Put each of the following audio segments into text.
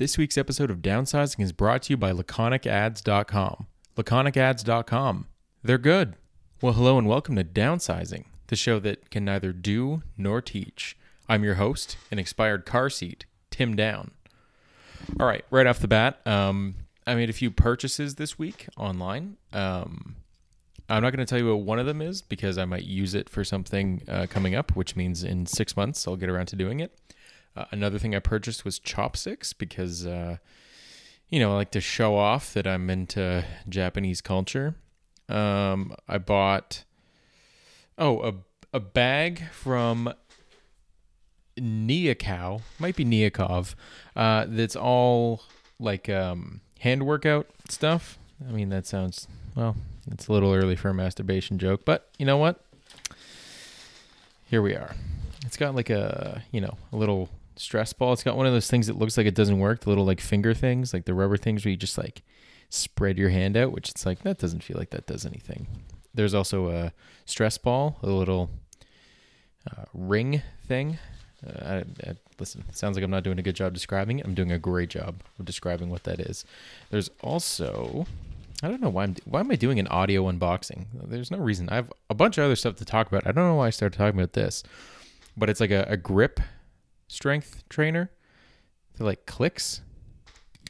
This week's episode of Downsizing is brought to you by LaconicAds.com. LaconicAds.com. They're good. Well, hello and welcome to Downsizing, the show that can neither do nor teach. I'm your host, an expired car seat, Tim Down. All right, right off the bat, um, I made a few purchases this week online. Um, I'm not going to tell you what one of them is because I might use it for something uh, coming up, which means in six months I'll get around to doing it. Uh, another thing I purchased was chopsticks because, uh, you know, I like to show off that I'm into Japanese culture. Um, I bought, oh, a, a bag from Niakau, might be Niakov, uh, that's all like um, hand workout stuff. I mean, that sounds, well, it's a little early for a masturbation joke, but you know what? Here we are. It's got like a, you know, a little stress ball. It's got one of those things that looks like it doesn't work, the little like finger things, like the rubber things where you just like spread your hand out, which it's like that doesn't feel like that does anything. There's also a stress ball, a little uh, ring thing. Uh, I, I, listen, sounds like I'm not doing a good job describing it. I'm doing a great job of describing what that is. There's also I don't know why I'm why am I doing an audio unboxing? There's no reason. I have a bunch of other stuff to talk about. I don't know why I started talking about this, but it's like a, a grip strength trainer. They're like clicks.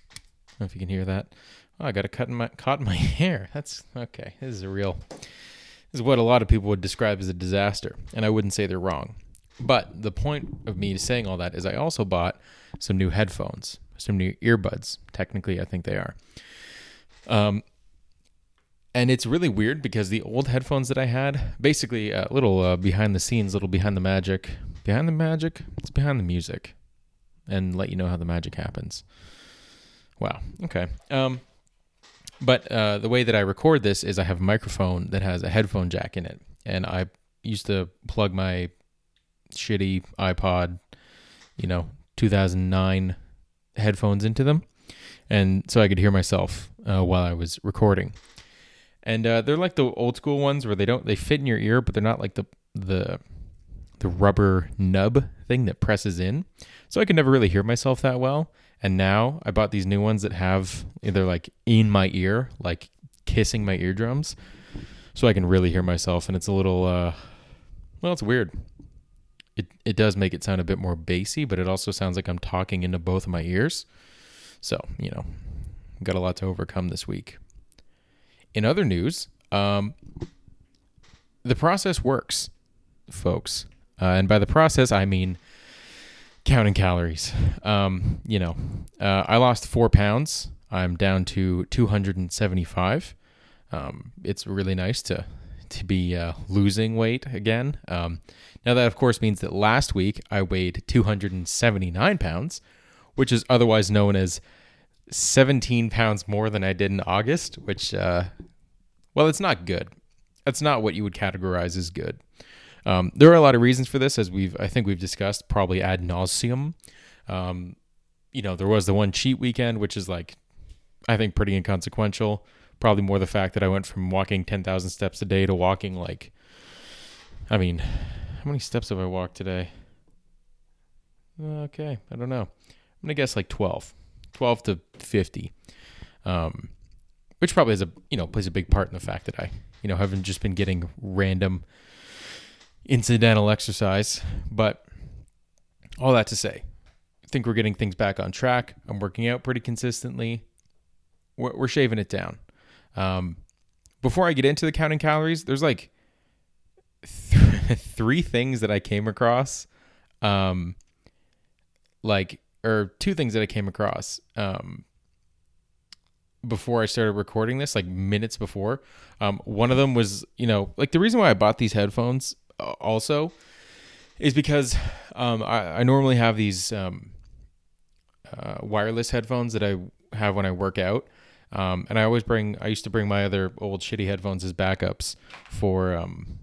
I don't know if you can hear that. Oh, I got a cut in my caught in my hair. That's okay. This is a real. This is what a lot of people would describe as a disaster, and I wouldn't say they're wrong. But the point of me saying all that is, I also bought some new headphones, some new earbuds. Technically, I think they are. Um, and it's really weird because the old headphones that I had, basically a little uh, behind the scenes, a little behind the magic, behind the magic, it's behind the music, and let you know how the magic happens. Wow. Okay. Um, but uh, the way that I record this is I have a microphone that has a headphone jack in it, and I used to plug my shitty iPod, you know, 2009 headphones into them, and so I could hear myself uh, while I was recording and uh, they're like the old school ones where they don't they fit in your ear, but they're not like the the the rubber nub thing that presses in. So I could never really hear myself that well. And now I bought these new ones that have either like in my ear, like kissing my eardrums, so I can really hear myself. And it's a little, uh, well, it's weird. It it does make it sound a bit more bassy, but it also sounds like I'm talking into both of my ears. So you know, got a lot to overcome this week. In other news, um, the process works, folks. Uh, and by the process, I mean counting calories. Um, you know, uh, I lost four pounds. I'm down to 275. Um, it's really nice to to be uh, losing weight again. Um, now that of course means that last week I weighed 279 pounds, which is otherwise known as 17 pounds more than I did in August, which, uh, well, it's not good. That's not what you would categorize as good. Um, there are a lot of reasons for this, as we've, I think we've discussed probably ad nauseum. Um, you know, there was the one cheat weekend, which is like, I think pretty inconsequential. Probably more the fact that I went from walking 10,000 steps a day to walking like, I mean, how many steps have I walked today? Okay, I don't know. I'm going to guess like 12. 12 to 50. Um, which probably is a, you know, plays a big part in the fact that I, you know, haven't just been getting random incidental exercise, but all that to say, I think we're getting things back on track. I'm working out pretty consistently. We're, we're shaving it down. Um, before I get into the counting calories, there's like th- three things that I came across, um, like or two things that I came across um, before I started recording this, like minutes before. Um, one of them was, you know, like the reason why I bought these headphones uh, also is because um, I, I, normally have these um, uh, wireless headphones that I have when I work out. Um, and I always bring, I used to bring my other old shitty headphones as backups for, um,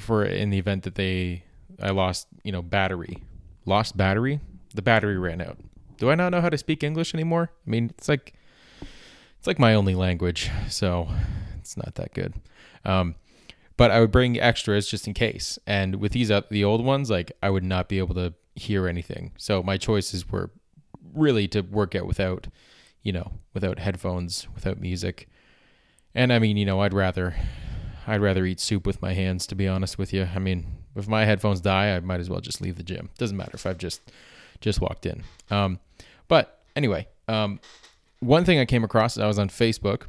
for in the event that they, I lost, you know, battery, lost battery the battery ran out. Do I not know how to speak English anymore? I mean, it's like it's like my only language, so it's not that good. Um, but I would bring extras just in case. And with these uh, the old ones, like I would not be able to hear anything. So my choices were really to work out without, you know, without headphones, without music. And I mean, you know, I'd rather I'd rather eat soup with my hands to be honest with you. I mean, if my headphones die, I might as well just leave the gym. Doesn't matter if I've just just walked in. Um, but anyway, um, one thing I came across I was on Facebook,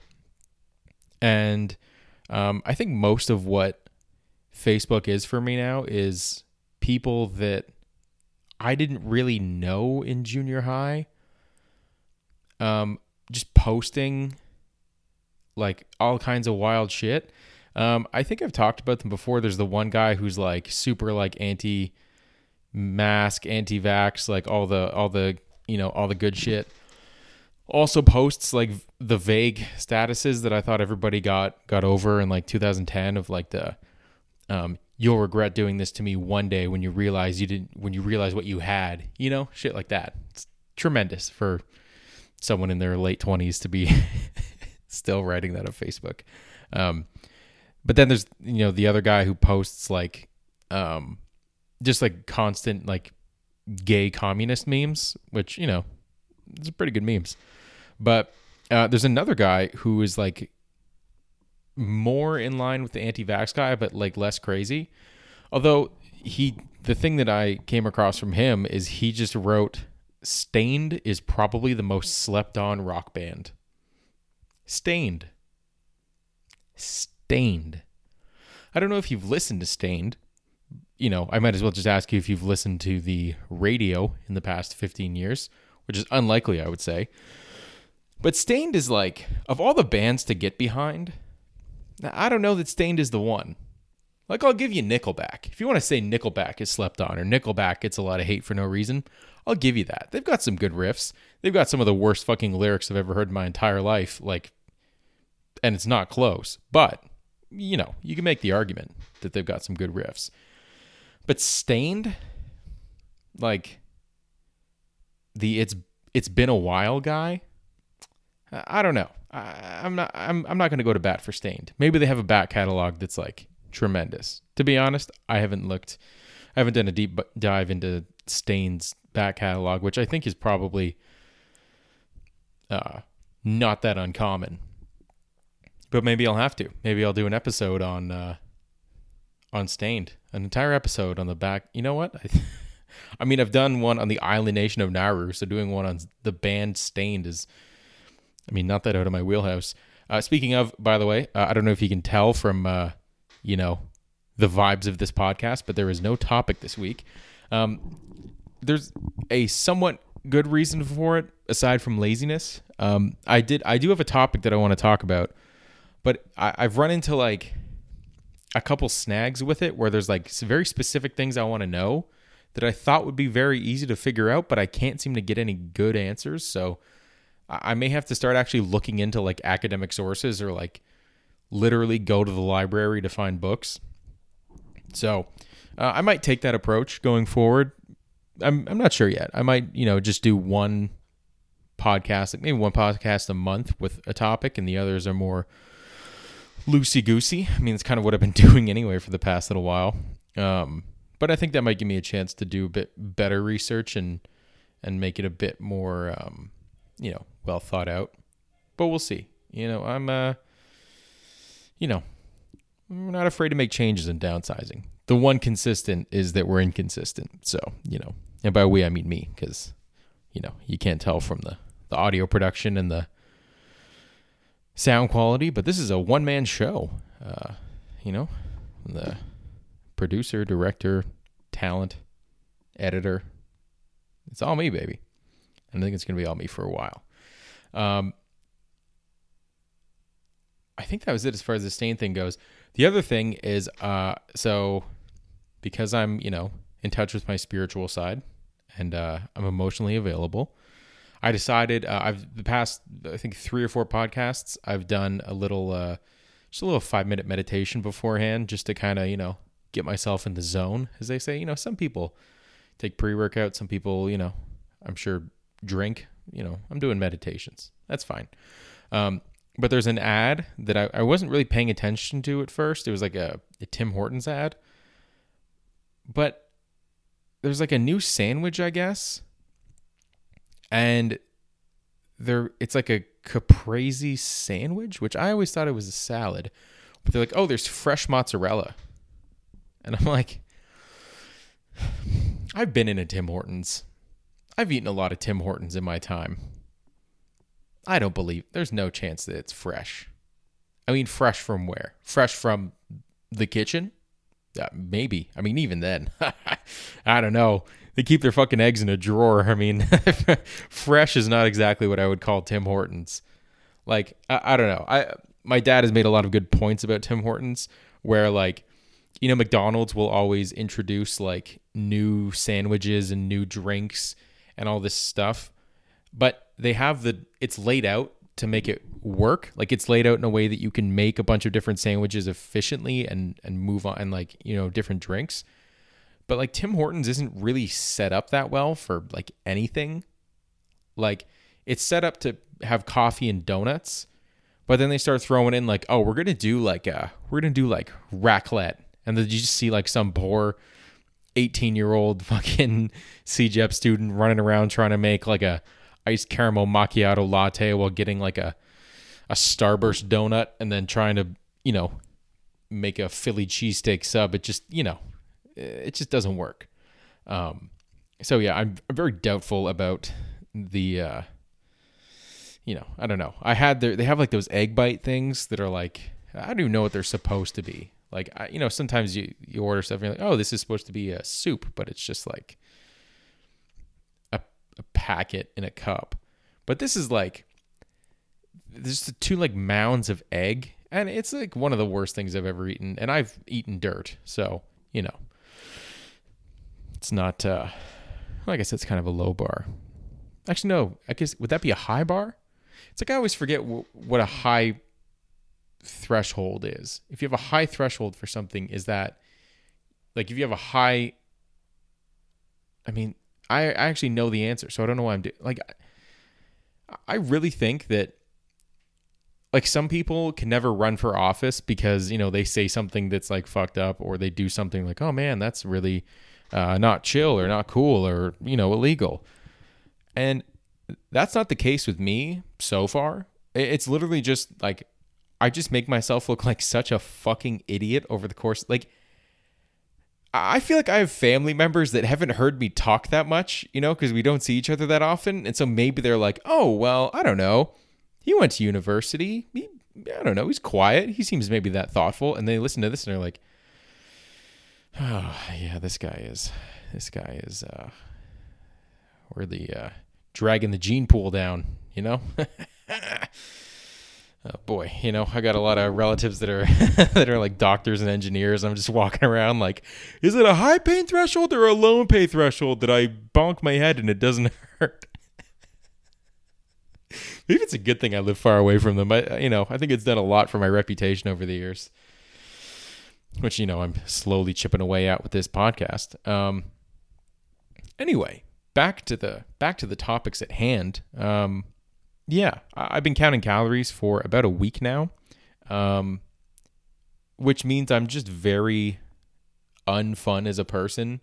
and um, I think most of what Facebook is for me now is people that I didn't really know in junior high. Um, just posting like all kinds of wild shit. Um, I think I've talked about them before. There's the one guy who's like super like anti mask, anti vax, like all the all the you know all the good shit. Also posts like the vague statuses that I thought everybody got got over in like 2010 of like the um, you'll regret doing this to me one day when you realize you didn't when you realize what you had you know shit like that it's tremendous for someone in their late 20s to be still writing that on facebook um, but then there's you know the other guy who posts like um, just like constant like gay communist memes which you know it's pretty good memes but uh, there's another guy who is like more in line with the anti-vax guy, but like less crazy. Although he, the thing that I came across from him is he just wrote, "Staind is probably the most slept-on rock band." Staind. Staind. I don't know if you've listened to Staind. You know, I might as well just ask you if you've listened to the radio in the past 15 years, which is unlikely, I would say. But Staind is like, of all the bands to get behind, I don't know that Staind is the one. Like, I'll give you Nickelback. If you want to say Nickelback is slept on or Nickelback gets a lot of hate for no reason, I'll give you that. They've got some good riffs. They've got some of the worst fucking lyrics I've ever heard in my entire life. Like, and it's not close. But, you know, you can make the argument that they've got some good riffs. But Staind, like, the it's it's been a while guy. I don't know. I, am not. I'm. I'm not going to go to bat for Staind. Maybe they have a back catalog that's like tremendous. To be honest, I haven't looked. I haven't done a deep dive into Staind's back catalog, which I think is probably uh, not that uncommon. But maybe I'll have to. Maybe I'll do an episode on uh, on Staind, an entire episode on the back. You know what? I, I mean, I've done one on the Island Nation of Nauru, so doing one on the band Staind is I mean, not that out of my wheelhouse. Uh, speaking of, by the way, uh, I don't know if you can tell from, uh, you know, the vibes of this podcast, but there is no topic this week. Um, there's a somewhat good reason for it, aside from laziness. Um, I did, I do have a topic that I want to talk about, but I, I've run into like a couple snags with it where there's like very specific things I want to know that I thought would be very easy to figure out, but I can't seem to get any good answers. So I may have to start actually looking into like academic sources or like literally go to the library to find books. So uh, I might take that approach going forward. I'm I'm not sure yet. I might you know just do one podcast, like maybe one podcast a month with a topic, and the others are more loosey goosey. I mean, it's kind of what I've been doing anyway for the past little while. Um, but I think that might give me a chance to do a bit better research and and make it a bit more um, you know well thought out. But we'll see. You know, I'm uh you know, we're not afraid to make changes and downsizing. The one consistent is that we're inconsistent. So, you know, and by we I mean me cuz you know, you can't tell from the the audio production and the sound quality, but this is a one man show. Uh, you know, the producer, director, talent, editor. It's all me, baby. And I think it's going to be all me for a while. Um, I think that was it as far as the stain thing goes. The other thing is, uh, so because I'm, you know, in touch with my spiritual side and uh, I'm emotionally available, I decided uh, I've the past I think three or four podcasts I've done a little uh, just a little five minute meditation beforehand just to kind of you know get myself in the zone as they say. You know, some people take pre workout, some people you know I'm sure drink you know, I'm doing meditations. That's fine. Um, but there's an ad that I, I wasn't really paying attention to at first. It was like a, a Tim Hortons ad. But there's like a new sandwich, I guess. And they're it's like a caprese sandwich, which I always thought it was a salad. But they're like, oh, there's fresh mozzarella. And I'm like, I've been in a Tim Hortons. I've eaten a lot of Tim Hortons in my time. I don't believe there's no chance that it's fresh. I mean, fresh from where? Fresh from the kitchen? Uh, maybe. I mean, even then, I don't know. They keep their fucking eggs in a drawer. I mean, fresh is not exactly what I would call Tim Hortons. Like, I, I don't know. I my dad has made a lot of good points about Tim Hortons, where like, you know, McDonald's will always introduce like new sandwiches and new drinks and all this stuff, but they have the it's laid out to make it work. Like it's laid out in a way that you can make a bunch of different sandwiches efficiently and and move on and like, you know, different drinks. But like Tim Hortons isn't really set up that well for like anything. Like it's set up to have coffee and donuts, but then they start throwing in like, oh, we're gonna do like a we're gonna do like raclette. And then you just see like some poor 18 year old fucking CEGEP student running around trying to make like a iced caramel macchiato latte while getting like a a Starburst donut and then trying to, you know, make a Philly cheesesteak sub. It just, you know, it just doesn't work. Um, so yeah, I'm, very doubtful about the, uh, you know, I don't know. I had their, they have like those egg bite things that are like, I don't even know what they're supposed to be. Like, I, you know, sometimes you, you order stuff and you're like, oh, this is supposed to be a soup, but it's just like a packet in a cup. But this is like there's two like mounds of egg and it's like one of the worst things I've ever eaten and I've eaten dirt. So, you know. It's not uh well, I guess it's kind of a low bar. Actually no, I guess would that be a high bar? It's like I always forget w- what a high threshold is. If you have a high threshold for something, is that like if you have a high I mean, I, I actually know the answer, so I don't know why I'm doing. Like, I really think that like some people can never run for office because you know they say something that's like fucked up or they do something like oh man that's really uh, not chill or not cool or you know illegal and that's not the case with me so far it's literally just like i just make myself look like such a fucking idiot over the course like I feel like I have family members that haven't heard me talk that much, you know, because we don't see each other that often. And so maybe they're like, oh, well, I don't know. He went to university. He, I don't know. He's quiet. He seems maybe that thoughtful. And they listen to this and they're like, oh, yeah, this guy is, this guy is, uh, really, uh, dragging the gene pool down, you know? oh boy, you know, I got a lot of relatives that are that are like doctors and engineers. I'm just walking around like, is it a high pain threshold or a low pain threshold that I bonk my head and it doesn't hurt? Maybe it's a good thing I live far away from them. I, you know, I think it's done a lot for my reputation over the years, which you know I'm slowly chipping away at with this podcast. Um. Anyway, back to the back to the topics at hand. Um yeah, I've been counting calories for about a week now, um, which means I'm just very unfun as a person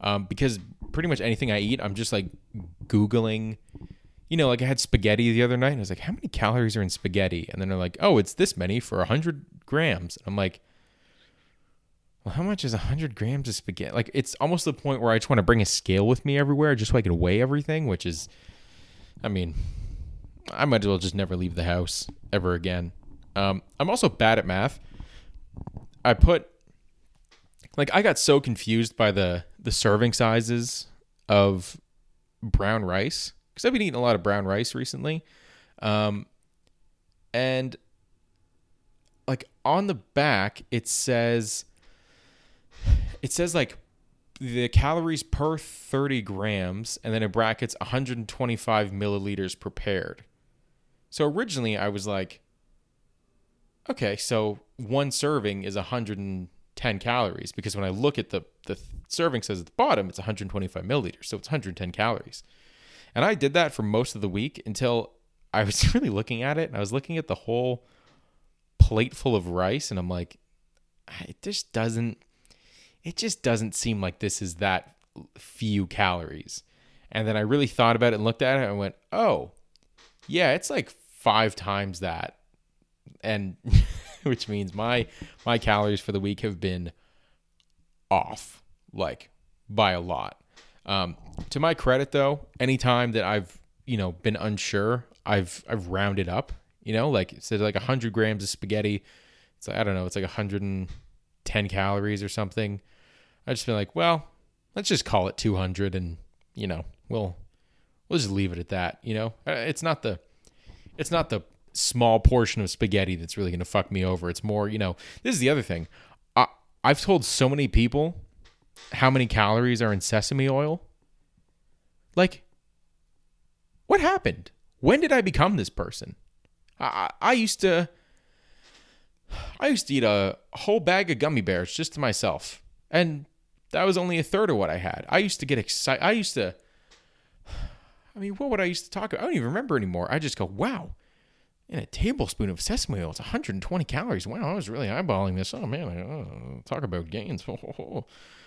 um, because pretty much anything I eat, I'm just like Googling. You know, like I had spaghetti the other night, and I was like, "How many calories are in spaghetti?" And then they're like, "Oh, it's this many for hundred grams." And I'm like, "Well, how much is hundred grams of spaghetti?" Like, it's almost the point where I just want to bring a scale with me everywhere, just so I can weigh everything. Which is, I mean, I might as well just never leave the house ever again. Um, I'm also bad at math. I put like I got so confused by the the serving sizes of brown rice because I've been eating a lot of brown rice recently, um, and like on the back it says it says like the calories per 30 grams and then it brackets 125 milliliters prepared so originally I was like, okay, so one serving is 110 calories because when I look at the the serving says at the bottom it's 125 milliliters, so it's 110 calories. And I did that for most of the week until I was really looking at it and I was looking at the whole plate full of rice and I'm like, ah, it just doesn't it just doesn't seem like this is that few calories. And then I really thought about it and looked at it and went, oh, yeah, it's like five times that. And which means my my calories for the week have been off, like by a lot. Um, to my credit though, anytime that I've, you know, been unsure, I've I've rounded up, you know, like it said like hundred grams of spaghetti. It's like I don't know, it's like 110 calories or something. I just been like, well, let's just call it 200 and, you know, we'll we'll just leave it at that, you know? Uh, it's not the it's not the small portion of spaghetti that's really going to fuck me over. It's more, you know, this is the other thing. I, I've told so many people how many calories are in sesame oil. Like, what happened? When did I become this person? I, I used to. I used to eat a whole bag of gummy bears just to myself. And that was only a third of what I had. I used to get excited. I used to. I mean, what would I used to talk about? I don't even remember anymore. I just go, wow, in a tablespoon of sesame oil, it's 120 calories. Wow, I was really eyeballing this. Oh man, oh, talk about gains.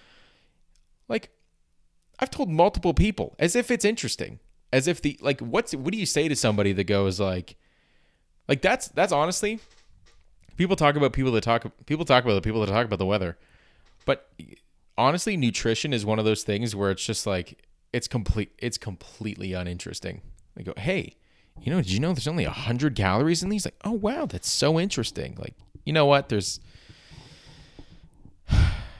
like, I've told multiple people as if it's interesting, as if the like, what's what do you say to somebody that goes like, like that's that's honestly, people talk about people that talk people talk about the people that talk about the weather, but honestly, nutrition is one of those things where it's just like it's complete it's completely uninteresting. They go, hey you know, did you know there's only 100 calories in these? Like, oh, wow, that's so interesting. Like, you know what? There's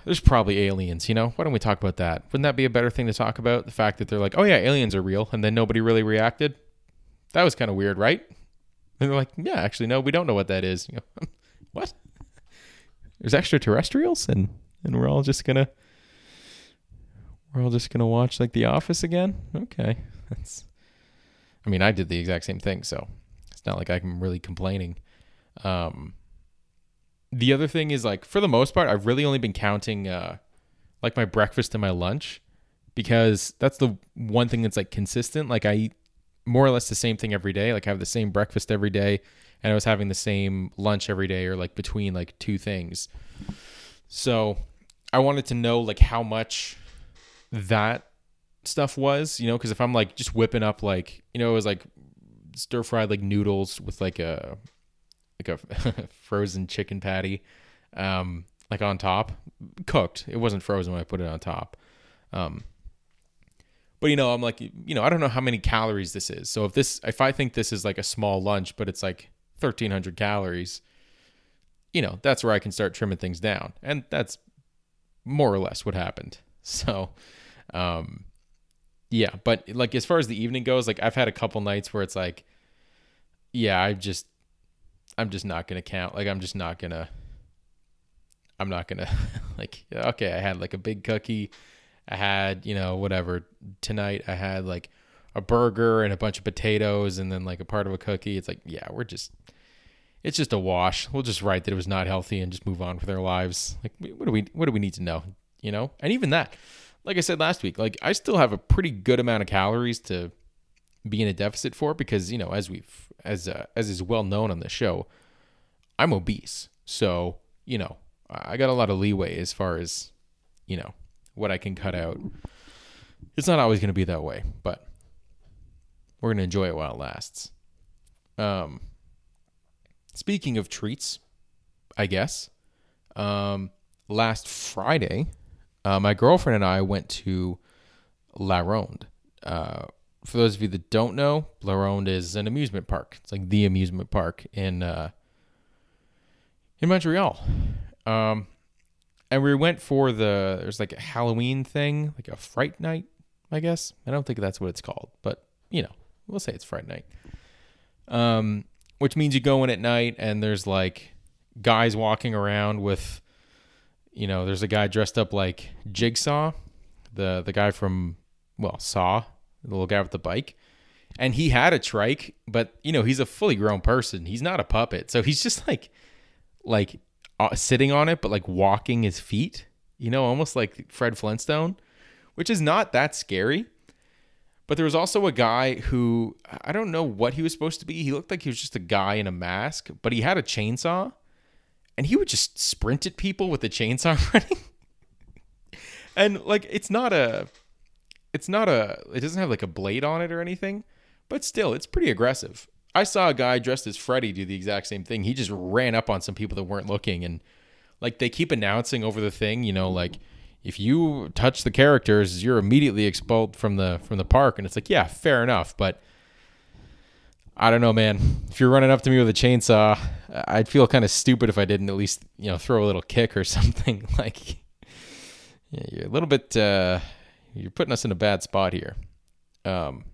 there's probably aliens, you know? Why don't we talk about that? Wouldn't that be a better thing to talk about? The fact that they're like, oh, yeah, aliens are real. And then nobody really reacted. That was kind of weird, right? And they're like, yeah, actually, no, we don't know what that is. You know, what? There's extraterrestrials? And, and we're all just going to. We're all just gonna watch like The Office again. Okay, that's I mean, I did the exact same thing, so it's not like I'm really complaining. Um, the other thing is like for the most part, I've really only been counting uh, like my breakfast and my lunch because that's the one thing that's like consistent. Like I eat more or less the same thing every day. Like I have the same breakfast every day, and I was having the same lunch every day, or like between like two things. So I wanted to know like how much that stuff was, you know, because if I'm like just whipping up like, you know, it was like stir fried like noodles with like a like a frozen chicken patty, um, like on top, cooked. It wasn't frozen when I put it on top. Um, but you know, I'm like, you know, I don't know how many calories this is. So if this, if I think this is like a small lunch, but it's like 1300 calories, you know, that's where I can start trimming things down. And that's more or less what happened. So, um, yeah, but like as far as the evening goes, like I've had a couple nights where it's like, yeah, I just, I'm just not gonna count. Like I'm just not gonna, I'm not gonna, like okay, I had like a big cookie, I had you know whatever tonight. I had like a burger and a bunch of potatoes and then like a part of a cookie. It's like yeah, we're just, it's just a wash. We'll just write that it was not healthy and just move on with our lives. Like what do we, what do we need to know? You know, and even that like I said last week, like I still have a pretty good amount of calories to be in a deficit for because you know as we've as uh, as is well known on the show, I'm obese. So you know I got a lot of leeway as far as you know what I can cut out. It's not always going to be that way, but we're going to enjoy it while it lasts. Um, speaking of treats, I guess. Um, last Friday, uh, my girlfriend and I went to La Ronde. Uh, for those of you that don't know, La Ronde is an amusement park. It's like the amusement park in uh, in Montreal. Um, and we went for the there's like a Halloween thing, like a Fright Night, I guess. I don't think that's what it's called, but you know, we'll say it's Fright Night. Um, which means you go in at night and there's like guys walking around with you know, there's a guy dressed up like Jigsaw, the the guy from well Saw, the little guy with the bike, and he had a trike, but you know he's a fully grown person. He's not a puppet, so he's just like like uh, sitting on it, but like walking his feet. You know, almost like Fred Flintstone, which is not that scary. But there was also a guy who I don't know what he was supposed to be. He looked like he was just a guy in a mask, but he had a chainsaw and he would just sprint at people with the chainsaw running. and like it's not a it's not a it doesn't have like a blade on it or anything, but still it's pretty aggressive. I saw a guy dressed as Freddy do the exact same thing. He just ran up on some people that weren't looking and like they keep announcing over the thing, you know, like if you touch the characters, you're immediately expelled from the from the park and it's like, yeah, fair enough, but I don't know, man. If you're running up to me with a chainsaw, I'd feel kind of stupid if I didn't at least, you know, throw a little kick or something. like, yeah, you're a little bit, uh, you're putting us in a bad spot here. Um,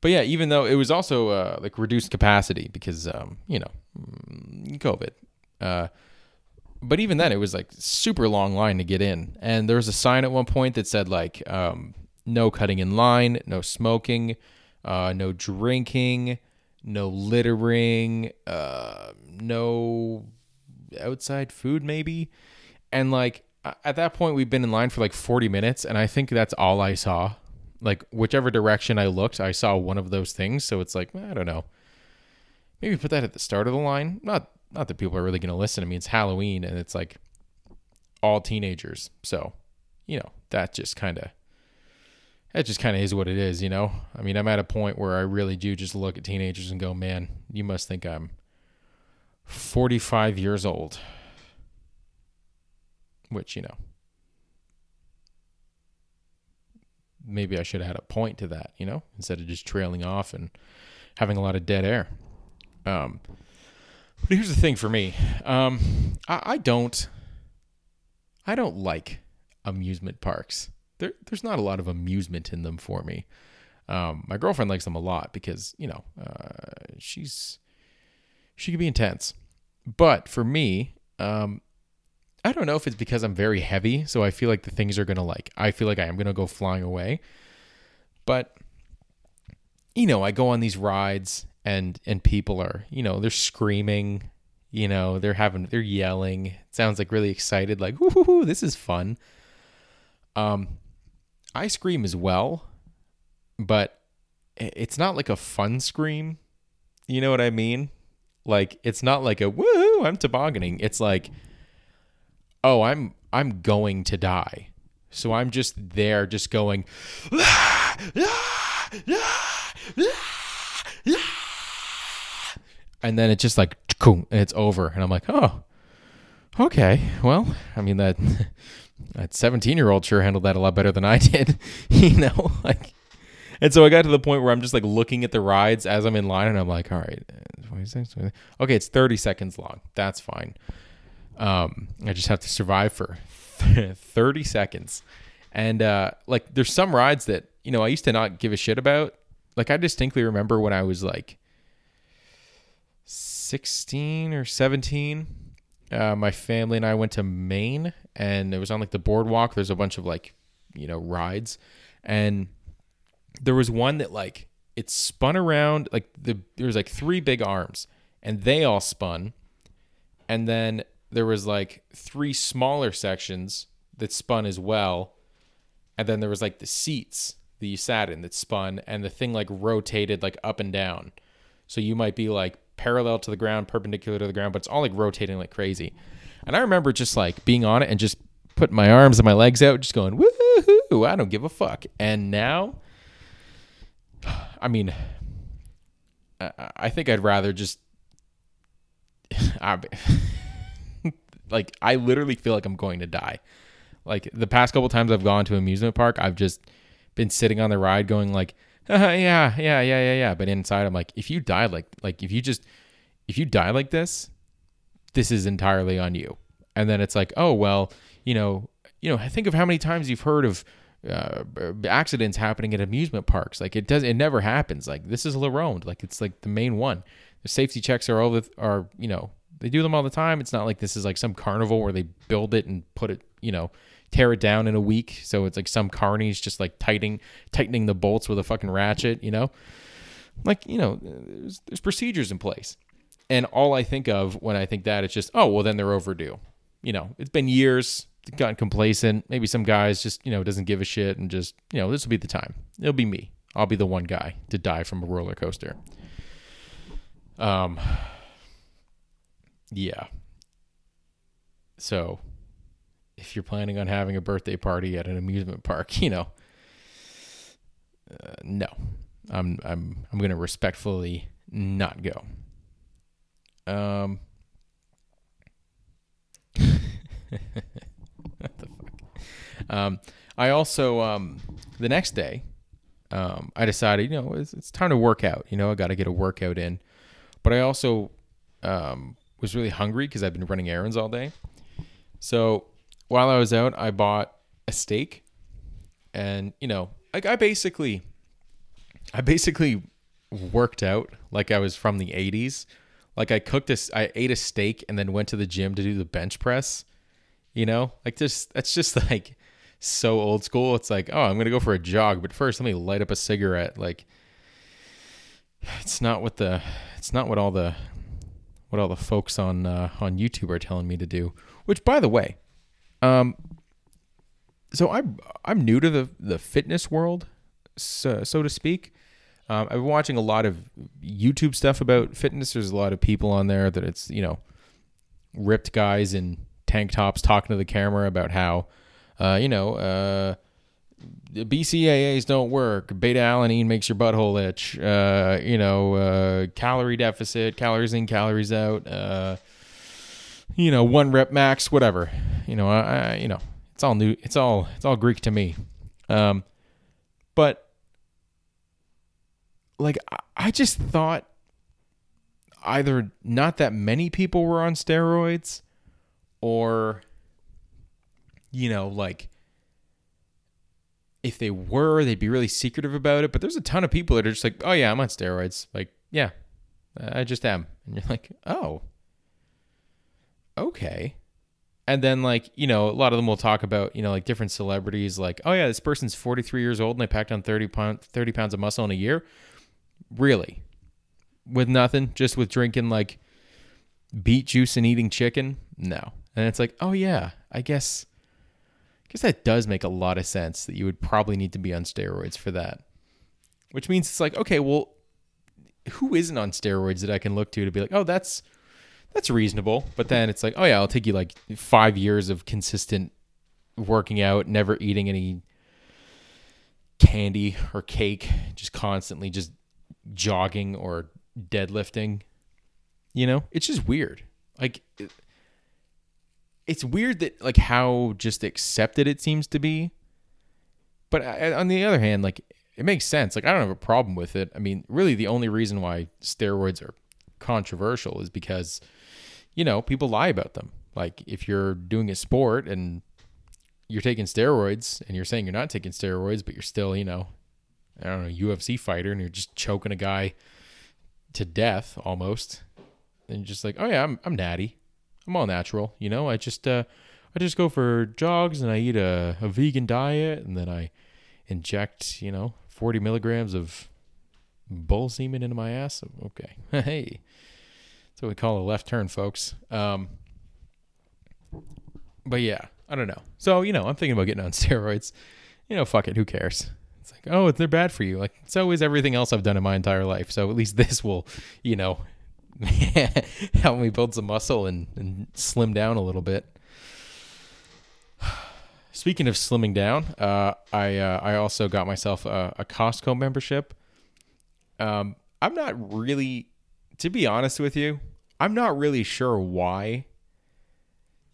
but yeah, even though it was also uh, like reduced capacity because, um, you know, mm, COVID. Uh, but even then, it was like super long line to get in, and there was a sign at one point that said like, um, "No cutting in line, no smoking." uh, no drinking, no littering, uh, no outside food, maybe. And like at that point, we've been in line for like 40 minutes, and I think that's all I saw. Like, whichever direction I looked, I saw one of those things. So it's like, I don't know. Maybe put that at the start of the line. Not not that people are really going to listen i mean It's Halloween, and it's like all teenagers. So, you know, that just kind of that just kind of is what it is, you know? I mean, I'm at a point where I really do just look at teenagers and go, man, you must think I'm 45 years old. Which, you know, maybe I should have had a point to that, you know, instead of just trailing off and having a lot of dead air. Um, but here's the thing for me um, I, I don't, I don't like amusement parks there, there's not a lot of amusement in them for me. Um, my girlfriend likes them a lot because you know uh, she's she can be intense, but for me, um, I don't know if it's because I'm very heavy, so I feel like the things are gonna like I feel like I am gonna go flying away, but you know I go on these rides and and people are you know they're screaming, you know they're having they're yelling. It sounds like really excited, like whoo this is fun. Um, I scream as well, but it's not like a fun scream. You know what I mean? Like it's not like a woo, I'm tobogganing. It's like oh, I'm I'm going to die. So I'm just there just going and then it's just like and it's over and I'm like, "Oh. Okay. Well, I mean that that 17 year old sure handled that a lot better than I did, you know, like, and so I got to the point where I'm just like looking at the rides as I'm in line and I'm like, all right, uh, okay, it's 30 seconds long. That's fine. Um, I just have to survive for 30 seconds. And, uh, like there's some rides that, you know, I used to not give a shit about. Like I distinctly remember when I was like 16 or 17, uh, my family and I went to Maine and it was on like the boardwalk. There's a bunch of like, you know, rides. And there was one that like it spun around like the there was like three big arms and they all spun. And then there was like three smaller sections that spun as well. And then there was like the seats that you sat in that spun and the thing like rotated like up and down. So you might be like parallel to the ground, perpendicular to the ground, but it's all like rotating like crazy. And I remember just like being on it and just putting my arms and my legs out, just going, woohoo, I don't give a fuck. And now, I mean, I think I'd rather just, like, I literally feel like I'm going to die. Like the past couple times I've gone to amusement park, I've just been sitting on the ride going like, yeah, yeah, yeah, yeah, yeah. But inside, I'm like, if you die like, like if you just, if you die like this, this is entirely on you. And then it's like, oh well, you know, you know, think of how many times you've heard of uh, accidents happening at amusement parks. Like it does, it never happens. Like this is La Ronde. Like it's like the main one. The safety checks are all the are you know they do them all the time. It's not like this is like some carnival where they build it and put it you know tear it down in a week. So it's like some carnies just like tightening tightening the bolts with a fucking ratchet, you know? Like, you know, there's, there's procedures in place. And all I think of when I think that it's just, oh, well then they're overdue. You know, it's been years, gotten complacent. Maybe some guys just, you know, doesn't give a shit and just, you know, this will be the time. It'll be me. I'll be the one guy to die from a roller coaster. Um yeah. So if you're planning on having a birthday party at an amusement park, you know, uh, no, I'm I'm I'm gonna respectfully not go. Um, what the fuck? Um, I also um the next day, um, I decided you know it's, it's time to work out. You know, I got to get a workout in, but I also um was really hungry because I've been running errands all day. So while I was out, I bought a steak, and you know, like I basically, I basically worked out like I was from the '80s. Like I cooked a, I ate a steak and then went to the gym to do the bench press. You know, like just that's just like so old school. It's like, oh, I'm gonna go for a jog, but first let me light up a cigarette. Like, it's not what the, it's not what all the what all the folks on uh, on YouTube are telling me to do. Which, by the way, um, so I'm I'm new to the the fitness world, so, so to speak. Um, I've been watching a lot of YouTube stuff about fitness. There's a lot of people on there that it's you know ripped guys in tank tops talking to the camera about how uh, you know uh, BCAAs don't work. Beta alanine makes your butthole itch. Uh, you know, uh, calorie deficit, calories in, calories out. Uh, you know, one rep max, whatever. You know, I, I, you know, it's all new. It's all it's all Greek to me. Um, but like, I just thought either not that many people were on steroids, or you know, like if they were, they'd be really secretive about it. But there's a ton of people that are just like, oh yeah, I'm on steroids. Like, yeah, I just am. And you're like, oh, okay. And then like, you know, a lot of them will talk about, you know, like different celebrities like, oh yeah, this person's 43 years old and they packed on 30 pounds, 30 pounds of muscle in a year. Really? With nothing, just with drinking like beet juice and eating chicken? No. And it's like, oh yeah, I guess guess that does make a lot of sense that you would probably need to be on steroids for that. Which means it's like, okay, well, who isn't on steroids that I can look to to be like, oh, that's that's reasonable. But then it's like, oh yeah, I'll take you like five years of consistent working out, never eating any candy or cake, just constantly just jogging or deadlifting. You know, it's just weird. Like it's weird that like how just accepted it seems to be. But I, on the other hand, like it makes sense. Like I don't have a problem with it. I mean, really, the only reason why steroids are controversial is because you know people lie about them. Like if you're doing a sport and you're taking steroids and you're saying you're not taking steroids, but you're still, you know, I don't know, UFC fighter and you're just choking a guy to death almost. And you're just like, oh yeah, I'm I'm natty. I'm all natural, you know. I just uh, I just go for jogs and I eat a, a vegan diet and then I inject, you know, 40 milligrams of bull semen into my ass. Okay, hey, that's what we call a left turn, folks. Um, but yeah, I don't know. So you know, I'm thinking about getting on steroids. You know, fuck it, who cares? It's like, oh, they're bad for you. Like so is everything else I've done in my entire life. So at least this will, you know, help me build some muscle and, and slim down a little bit. Speaking of slimming down, uh, I uh, I also got myself a, a Costco membership. Um, I'm not really, to be honest with you, I'm not really sure why.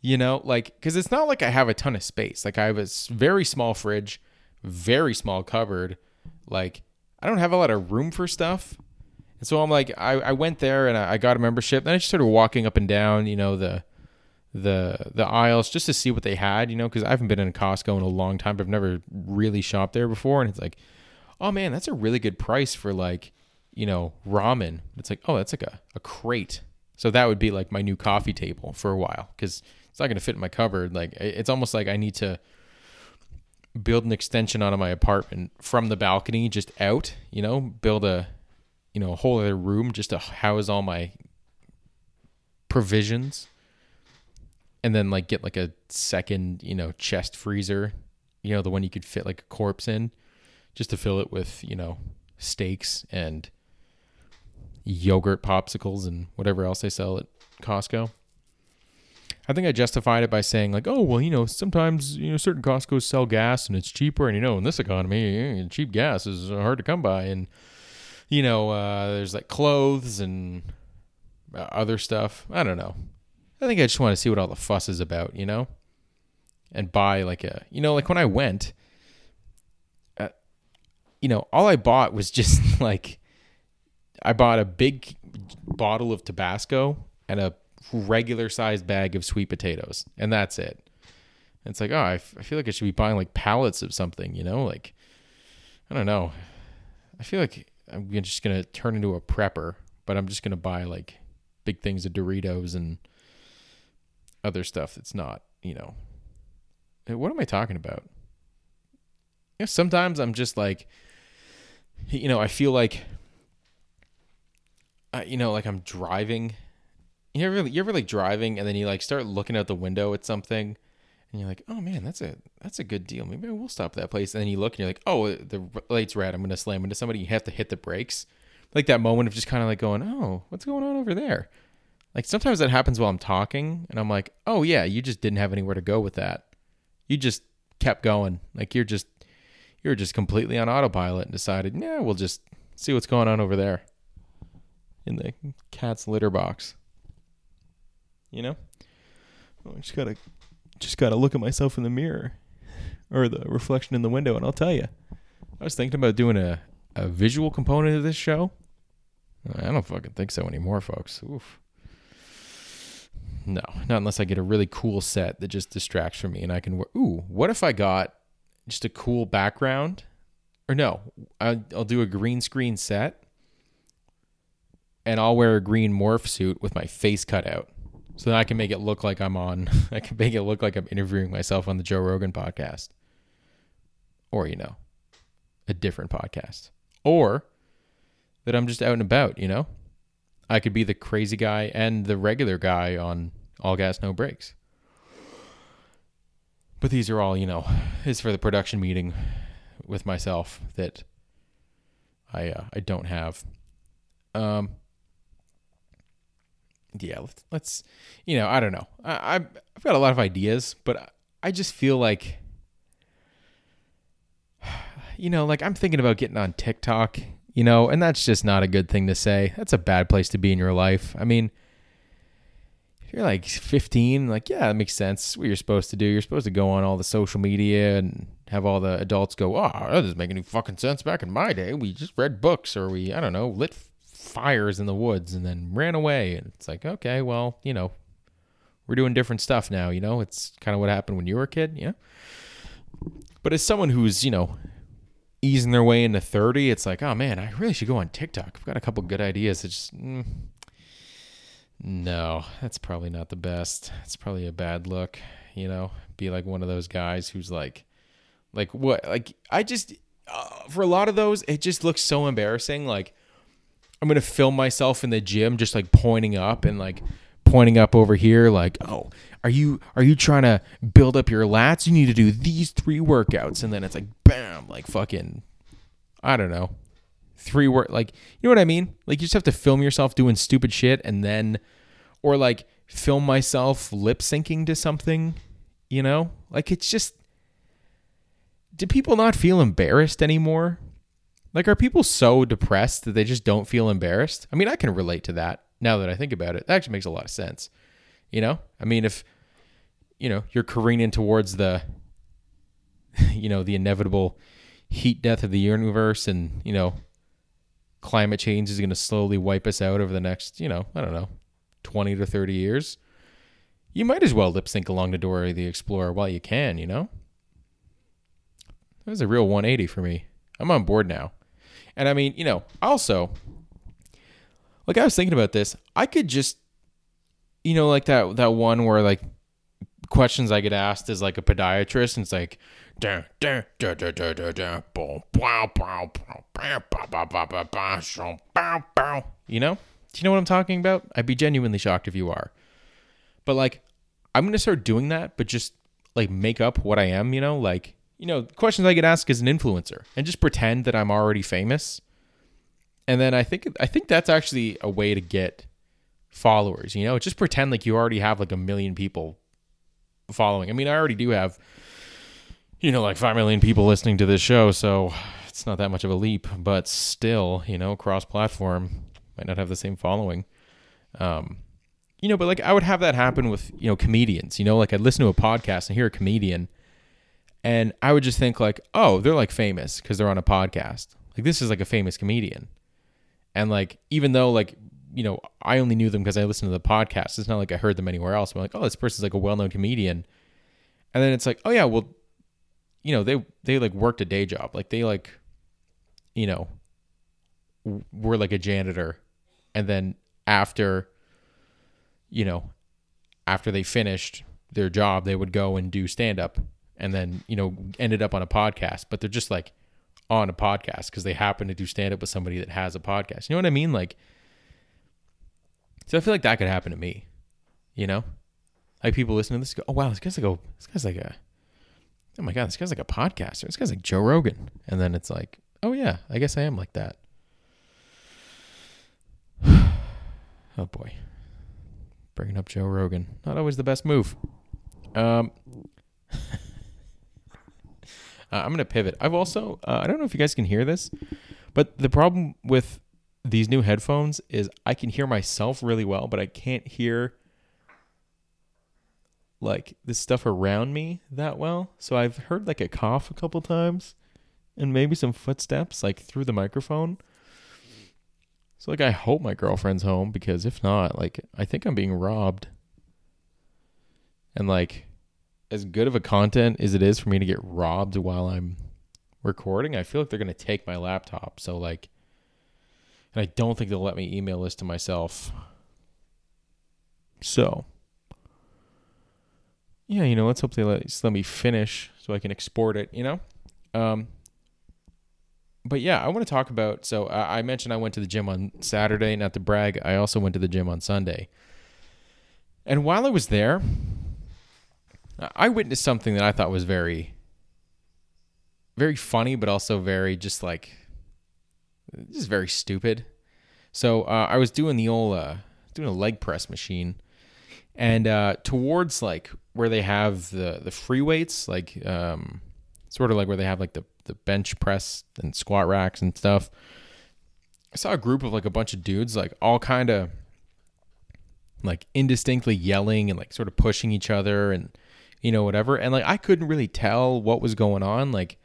You know, like, because it's not like I have a ton of space. Like, I have a very small fridge, very small cupboard. Like, I don't have a lot of room for stuff. And so I'm like, I, I went there and I got a membership. Then I just started walking up and down, you know, the the the aisles just to see what they had, you know, because I haven't been in Costco in a long time. But I've never really shopped there before, and it's like, oh man, that's a really good price for like, you know, ramen. It's like, oh, that's like a, a crate. So that would be like my new coffee table for a while because it's not going to fit in my cupboard. Like it's almost like I need to build an extension onto my apartment from the balcony just out, you know, build a you know, a whole other room just to house all my provisions. And then like get like a second, you know, chest freezer, you know, the one you could fit like a corpse in, just to fill it with, you know, steaks and yogurt popsicles and whatever else they sell at Costco. I think I justified it by saying like, oh well, you know, sometimes you know certain Costco's sell gas and it's cheaper, and you know, in this economy, eh, cheap gas is hard to come by, and you know, uh, there's like clothes and uh, other stuff. I don't know. I think I just want to see what all the fuss is about, you know, and buy like a, you know, like when I went, uh, you know, all I bought was just like, I bought a big bottle of Tabasco and a regular sized bag of sweet potatoes, and that's it. It's like, oh, I, f- I feel like I should be buying like pallets of something, you know, like I don't know. I feel like I'm just gonna turn into a prepper, but I'm just gonna buy like big things of Doritos and other stuff that's not, you know. What am I talking about? You know, sometimes I'm just like, you know, I feel like, uh, you know, like I'm driving. You ever, you ever like driving and then you like start looking out the window at something, and you're like, oh man, that's a that's a good deal. Maybe we'll stop at that place. And then you look and you're like, oh, uh, the light's red. I'm gonna slam into somebody. You have to hit the brakes. Like that moment of just kind of like going, oh, what's going on over there? Like sometimes that happens while I'm talking, and I'm like, oh yeah, you just didn't have anywhere to go with that. You just kept going. Like you're just you're just completely on autopilot and decided, yeah, we'll just see what's going on over there in the cat's litter box. You know? I just gotta just gotta look at myself in the mirror or the reflection in the window, and I'll tell you. I was thinking about doing a, a visual component of this show. I don't fucking think so anymore, folks. Oof. No, not unless I get a really cool set that just distracts from me and I can. Ooh, what if I got just a cool background? Or no, I'll, I'll do a green screen set and I'll wear a green morph suit with my face cut out. So then I can make it look like I'm on, I can make it look like I'm interviewing myself on the Joe Rogan podcast. Or, you know, a different podcast. Or that I'm just out and about, you know? I could be the crazy guy and the regular guy on All Gas No Brakes. But these are all, you know, is for the production meeting with myself that I uh, I don't have. Um. Yeah, let's, let's you know I don't know I I've got a lot of ideas, but I just feel like you know like I'm thinking about getting on TikTok you know, and that's just not a good thing to say. That's a bad place to be in your life. I mean, if you're like 15, like, yeah, that makes sense. What you're supposed to do. You're supposed to go on all the social media and have all the adults go, oh, that doesn't make any fucking sense. Back in my day, we just read books or we, I don't know, lit fires in the woods and then ran away. And it's like, okay, well, you know, we're doing different stuff now, you know? It's kind of what happened when you were a kid, know? But as someone who's, you know, easing their way into 30, it's like, oh man, I really should go on TikTok. I've got a couple good ideas. It's just, mm, no, that's probably not the best. It's probably a bad look, you know, be like one of those guys who's like, like what, like I just, uh, for a lot of those, it just looks so embarrassing. Like I'm to film myself in the gym, just like pointing up and like, pointing up over here like oh are you are you trying to build up your lats? You need to do these three workouts. And then it's like bam like fucking i don't know three work like you know what i mean? Like you just have to film yourself doing stupid shit and then or like film myself lip syncing to something you know? Like it's just do people not feel embarrassed anymore like are people so depressed that they just don't feel embarrassed i mean i can relate to that now that I think about it, that actually makes a lot of sense. You know, I mean, if you know you're careening towards the, you know, the inevitable heat death of the universe, and you know, climate change is going to slowly wipe us out over the next, you know, I don't know, twenty to thirty years. You might as well lip sync along the Dora the Explorer while you can. You know, that was a real 180 for me. I'm on board now. And I mean, you know, also like I was thinking about this. I could just you know like that that one where like questions I get asked as like a podiatrist and it's like you know? Do you know what I'm talking about? I'd be genuinely shocked if you are. But like I'm to start doing that but just like make up what I am, you know? Like, you know, questions I get asked as an influencer and just pretend that I'm already famous and then I think I think that's actually a way to get followers, you know? Just pretend like you already have like a million people following. I mean, I already do have you know like 5 million people listening to this show, so it's not that much of a leap, but still, you know, cross platform might not have the same following. Um you know, but like I would have that happen with, you know, comedians, you know, like I'd listen to a podcast and hear a comedian and I would just think like, "Oh, they're like famous because they're on a podcast." Like this is like a famous comedian. And like even though like you know, I only knew them because I listened to the podcast. It's not like I heard them anywhere else. I'm like, oh, this person's like a well-known comedian, and then it's like, oh yeah, well, you know, they they like worked a day job, like they like, you know, were like a janitor, and then after, you know, after they finished their job, they would go and do stand up, and then you know ended up on a podcast. But they're just like on a podcast because they happen to do stand up with somebody that has a podcast. You know what I mean? Like so I feel like that could happen to me. You know, like people listen to this, go, "Oh wow, this guy's like a this guy's like a oh my god, this guy's like a podcaster. This guy's like Joe Rogan." And then it's like, "Oh yeah, I guess I am like that." oh boy, bringing up Joe Rogan, not always the best move. Um. Uh, I'm going to pivot. I've also, uh, I don't know if you guys can hear this, but the problem with these new headphones is I can hear myself really well, but I can't hear like the stuff around me that well. So I've heard like a cough a couple times and maybe some footsteps like through the microphone. So like I hope my girlfriend's home because if not, like I think I'm being robbed. And like as good of a content as it is for me to get robbed while I'm recording, I feel like they're going to take my laptop. So like and I don't think they'll let me email this to myself. So, yeah, you know, let's hope they let, let me finish so I can export it, you know? Um, but yeah, I want to talk about. So I mentioned I went to the gym on Saturday. Not to brag, I also went to the gym on Sunday. And while I was there, I witnessed something that I thought was very, very funny, but also very just like this is very stupid. So uh, I was doing the old uh, doing a leg press machine, and uh, towards like where they have the the free weights, like um, sort of like where they have like the the bench press and squat racks and stuff. I saw a group of like a bunch of dudes, like all kind of like indistinctly yelling and like sort of pushing each other and you know whatever. And like I couldn't really tell what was going on. Like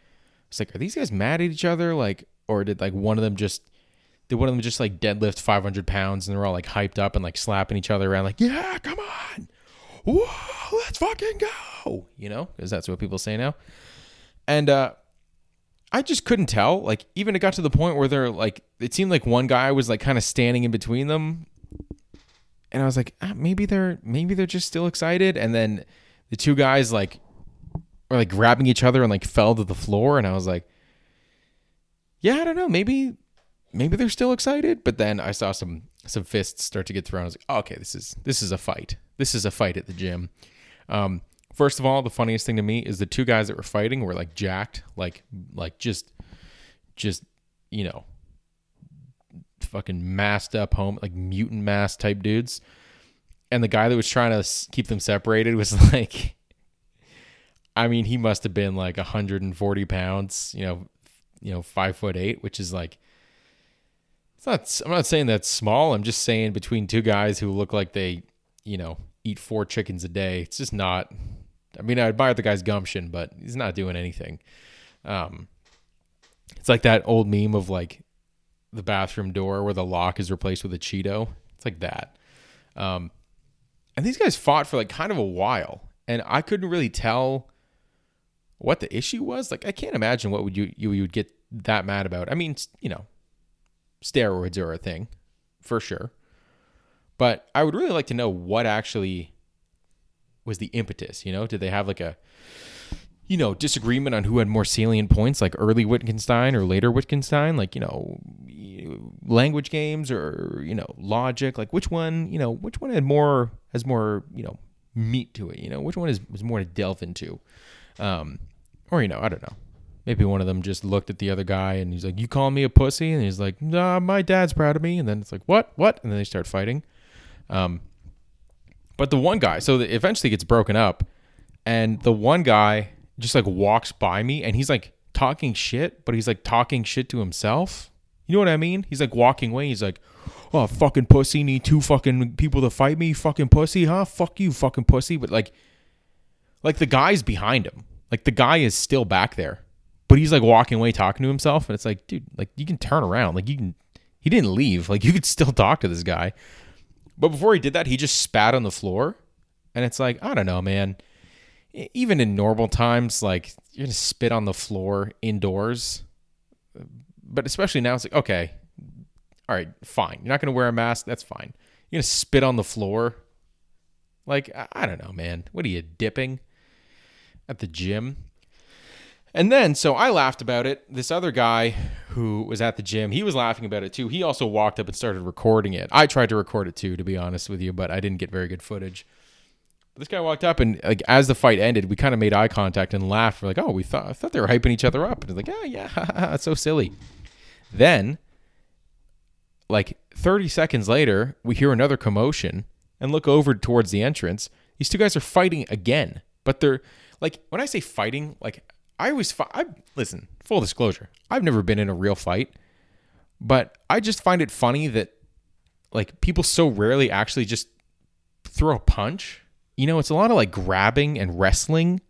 it's like, are these guys mad at each other? Like or did like one of them just did one of them just like deadlift 500 pounds and they're all like hyped up and like slapping each other around like yeah come on whoa let's fucking go you know because that's what people say now and uh I just couldn't tell. Like, even it got to the point where they're like, it seemed like one guy was like kind of standing in between them, and I was like, ah, maybe they're maybe they're just still excited. And then the two guys like were like grabbing each other and like fell to the floor, and I was like, yeah, I don't know. Maybe maybe they're still excited. But then I saw some some fists start to get thrown. I was like, oh, okay, this is this is a fight. This is a fight at the gym. Um, first of all, the funniest thing to me is the two guys that were fighting were like jacked, like like just just you know fucking masked up home like mutant mask type dudes. And the guy that was trying to keep them separated was like I mean, he must have been like 140 pounds, you know, you know, five foot eight, which is like, it's not, I'm not saying that's small. I'm just saying between two guys who look like they, you know, eat four chickens a day, it's just not, I mean, I admire the guy's gumption, but he's not doing anything. Um, it's like that old meme of like the bathroom door where the lock is replaced with a Cheeto. It's like that. Um, and these guys fought for like kind of a while, and I couldn't really tell what the issue was. Like I can't imagine what would you you, you would get that mad about. I mean, you know, steroids are a thing for sure. But I would really like to know what actually was the impetus, you know? Did they have like a you know, disagreement on who had more salient points, like early Wittgenstein or later Wittgenstein, like, you know, language games or, you know, logic, like which one, you know, which one had more, has more, you know, meat to it, you know, which one is, was more to delve into. Um, or, you know, I don't know. Maybe one of them just looked at the other guy and he's like, You call me a pussy? And he's like, Nah, my dad's proud of me. And then it's like, What? What? And then they start fighting. Um, but the one guy, so eventually gets broken up, and the one guy just like walks by me, and he's like talking shit, but he's like talking shit to himself. You know what I mean? He's like walking away. He's like, "Oh, fucking pussy, need two fucking people to fight me, fucking pussy, huh? Fuck you, fucking pussy." But like, like the guy's behind him. Like the guy is still back there, but he's like walking away talking to himself, and it's like, dude, like you can turn around. Like you can. He didn't leave. Like you could still talk to this guy. But before he did that, he just spat on the floor. And it's like, I don't know, man. Even in normal times, like you're gonna spit on the floor indoors. But especially now, it's like, okay, all right, fine. You're not gonna wear a mask. That's fine. You're gonna spit on the floor. Like, I don't know, man. What are you dipping at the gym? And then, so I laughed about it. This other guy who was at the gym, he was laughing about it too. He also walked up and started recording it. I tried to record it too, to be honest with you, but I didn't get very good footage. This guy walked up and like as the fight ended, we kind of made eye contact and laughed. We're like, "Oh, we thought I thought they were hyping each other up." And it's like, "Oh yeah, that's so silly." Then, like 30 seconds later, we hear another commotion and look over towards the entrance. These two guys are fighting again, but they're like when I say fighting, like I always fi- I listen, full disclosure. I've never been in a real fight, but I just find it funny that like people so rarely actually just throw a punch. You know, it's a lot of like grabbing and wrestling.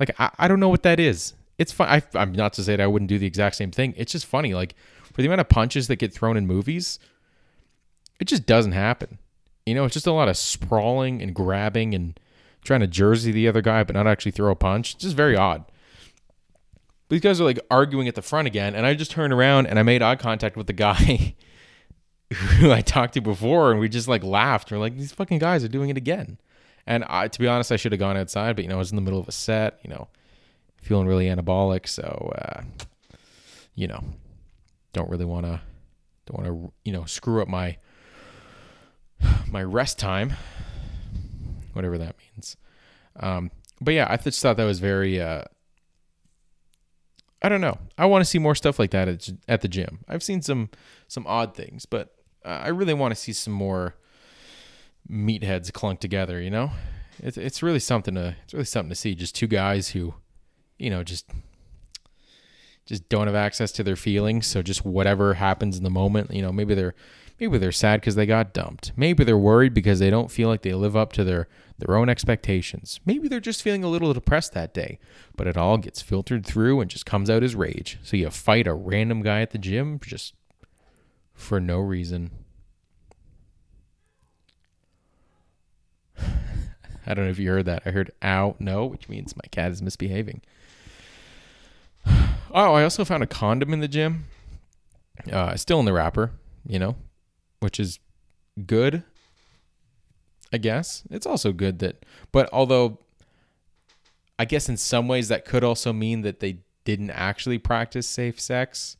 Like I, I don't know what that is. It's fun. I, I'm not to say that I wouldn't do the exact same thing. It's just funny. Like for the amount of punches that get thrown in movies, it just doesn't happen. You know, it's just a lot of sprawling and grabbing and trying to jersey the other guy, but not actually throw a punch. It's just very odd these guys are like arguing at the front again, and I just turned around and I made eye contact with the guy who I talked to before, and we just like laughed. We're like, these fucking guys are doing it again. And I, to be honest, I should have gone outside, but you know, I was in the middle of a set, you know, feeling really anabolic, so uh, you know, don't really want to, don't want to, you know, screw up my my rest time, whatever that means. Um, but yeah, I just thought that was very. Uh, I don't know. I want to see more stuff like that at, the gym. I've seen some some odd things, but uh, I really want to see some more meatheads clunked together. You know, it's it's really something to it's really something to see. Just two guys who, you know, just just don't have access to their feelings. So just whatever happens in the moment, you know, maybe they're maybe they're sad because they got dumped. Maybe they're worried because they don't feel like they live up to their their own expectations. Maybe they're just feeling a little depressed that day, but it all gets filtered through and just comes out as rage. So you fight a random guy at the gym just for no reason. I don't know if you heard that. I heard ow, no, which means my cat is misbehaving. Oh, I also found a condom in the gym. Uh, still in the wrapper, you know, which is good. I guess it's also good that, but although I guess in some ways that could also mean that they didn't actually practice safe sex,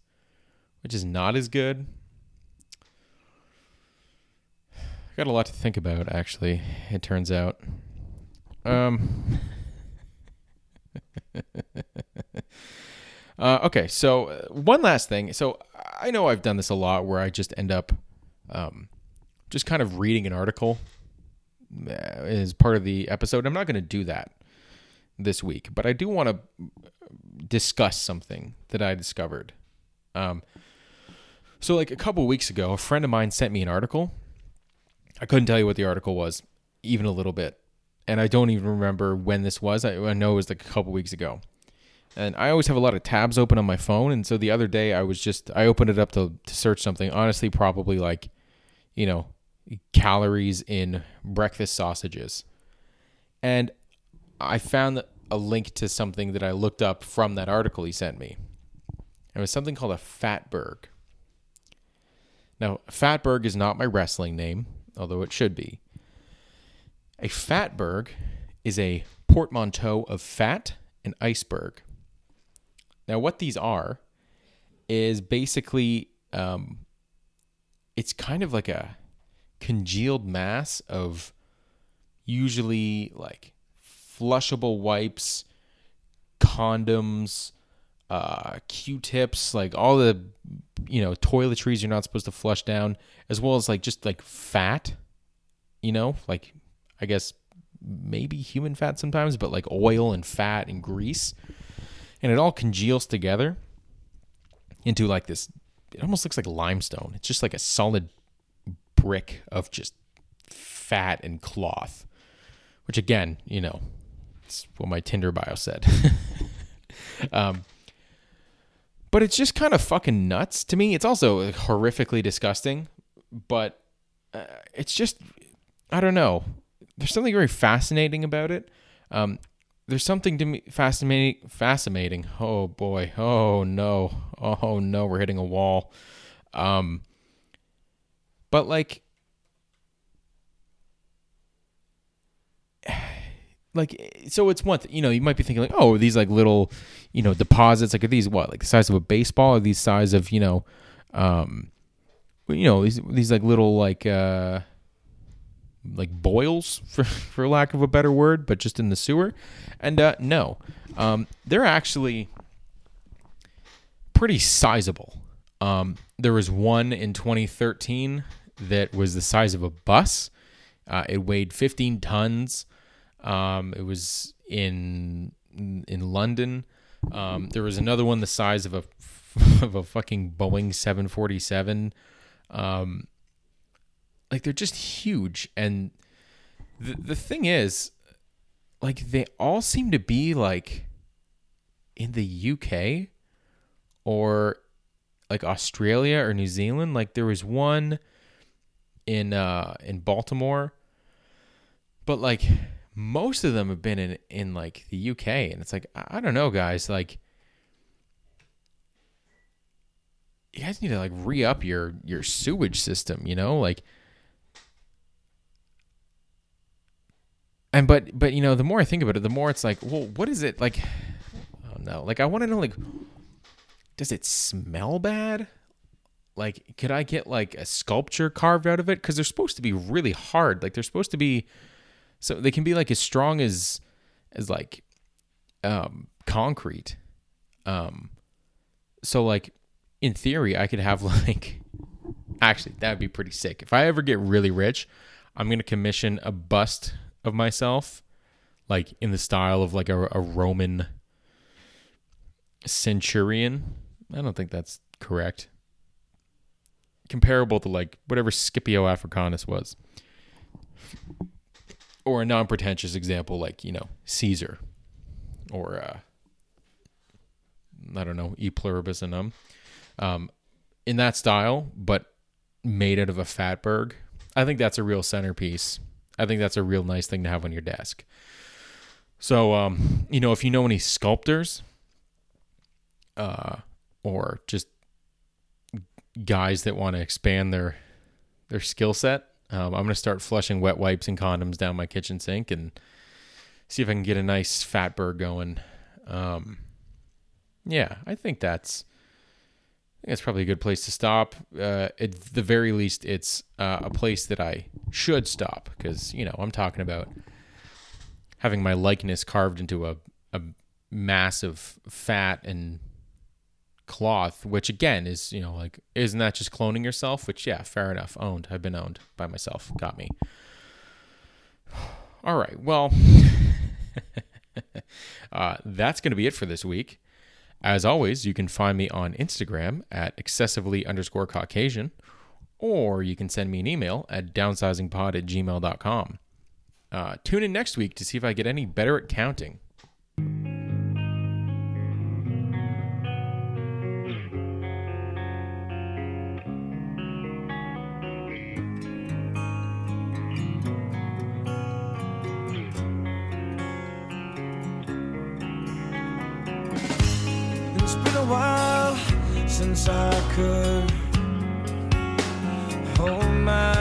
which is not as good. I got a lot to think about, actually, it turns out. Um, uh, okay, so uh, one last thing. So I know I've done this a lot where I just end up um, just kind of reading an article uh, as part of the episode. I'm not going to do that this week, but I do want to discuss something that I discovered. Um, so, like a couple weeks ago, a friend of mine sent me an article. I couldn't tell you what the article was, even a little bit, and I don't even remember when this was. I, I know it was like a couple weeks ago. And I always have a lot of tabs open on my phone, and so the other day I was just I opened it up to to search something. Honestly, probably like, you know, calories in breakfast sausages. And I found a link to something that I looked up from that article he sent me. It was something called a fatberg. Now, fatberg is not my wrestling name, although it should be. A fatberg is a portmanteau of fat and iceberg. Now, what these are is basically, um, it's kind of like a congealed mass of usually like flushable wipes, condoms, uh, Q-tips, like all the you know toiletries you're not supposed to flush down, as well as like just like fat, you know, like I guess maybe human fat sometimes, but like oil and fat and grease. And it all congeals together into like this it almost looks like limestone. It's just like a solid brick of just fat and cloth. Which again, you know, it's what my Tinder bio said. um but it's just kind of fucking nuts to me. It's also horrifically disgusting, but uh, it's just I don't know. There's something very fascinating about it. Um, there's something to me fascinating. Fascinating. Oh boy. Oh no. Oh no. We're hitting a wall. Um, but like, like so it's one you know you might be thinking like oh these like little you know deposits like are these what like the size of a baseball or these size of you know um you know these these like little like uh like boils for for lack of a better word but just in the sewer and uh no um they're actually pretty sizable um there was one in 2013 that was the size of a bus uh, it weighed 15 tons um, it was in in London. Um, there was another one the size of a of a fucking Boeing 747. Um, like they're just huge, and the the thing is, like they all seem to be like in the UK or like Australia or New Zealand. Like there was one in uh in Baltimore, but like most of them have been in in like the UK and it's like I don't know guys. Like you guys need to like re-up your your sewage system you know? Like and but but you know the more I think about it the more it's like well what is it like oh no like I want to know like does it smell bad like could I get like a sculpture carved out of it cuz they're supposed to be really hard like they're supposed to be so they can be like as strong as as like um concrete. Um so like in theory I could have like actually that would be pretty sick. If I ever get really rich, I'm to commission a bust of myself like in the style of like a, a Roman centurion. I don't think that's correct. Comparable to like whatever Scipio Africanus was or a non-pretentious example like you know Caesar, or uh, I don't know E pluribus unum, um, in that style, but made out of a fatberg. I think that's a real centerpiece. I think that's a real nice thing to have on your desk. So, um, you know, if you know any sculptors, uh, or just guys that want to expand their their skill set, um, I'm gonna start flushing wet wipes and condoms down my kitchen sink and see if I can get a nice fatberg going. Um, yeah, I think that's I think that's probably a good place to stop. Uh, at the very least, it's uh, a place that I should stop because you know I'm talking about having my likeness carved into a a mass of fat and cloth, which again is, you know, like, isn't that just cloning yourself? Which, yeah, fair enough. Owned. I've been owned by myself. Got me. All right. Well, uh, that's going to be it for this week. As always, you can find me on Instagram at excessively underscore Caucasian, or you can send me an email at downsizingpod at gmail.com. Uh, tune in next week to see if I get any better at counting. Could hold my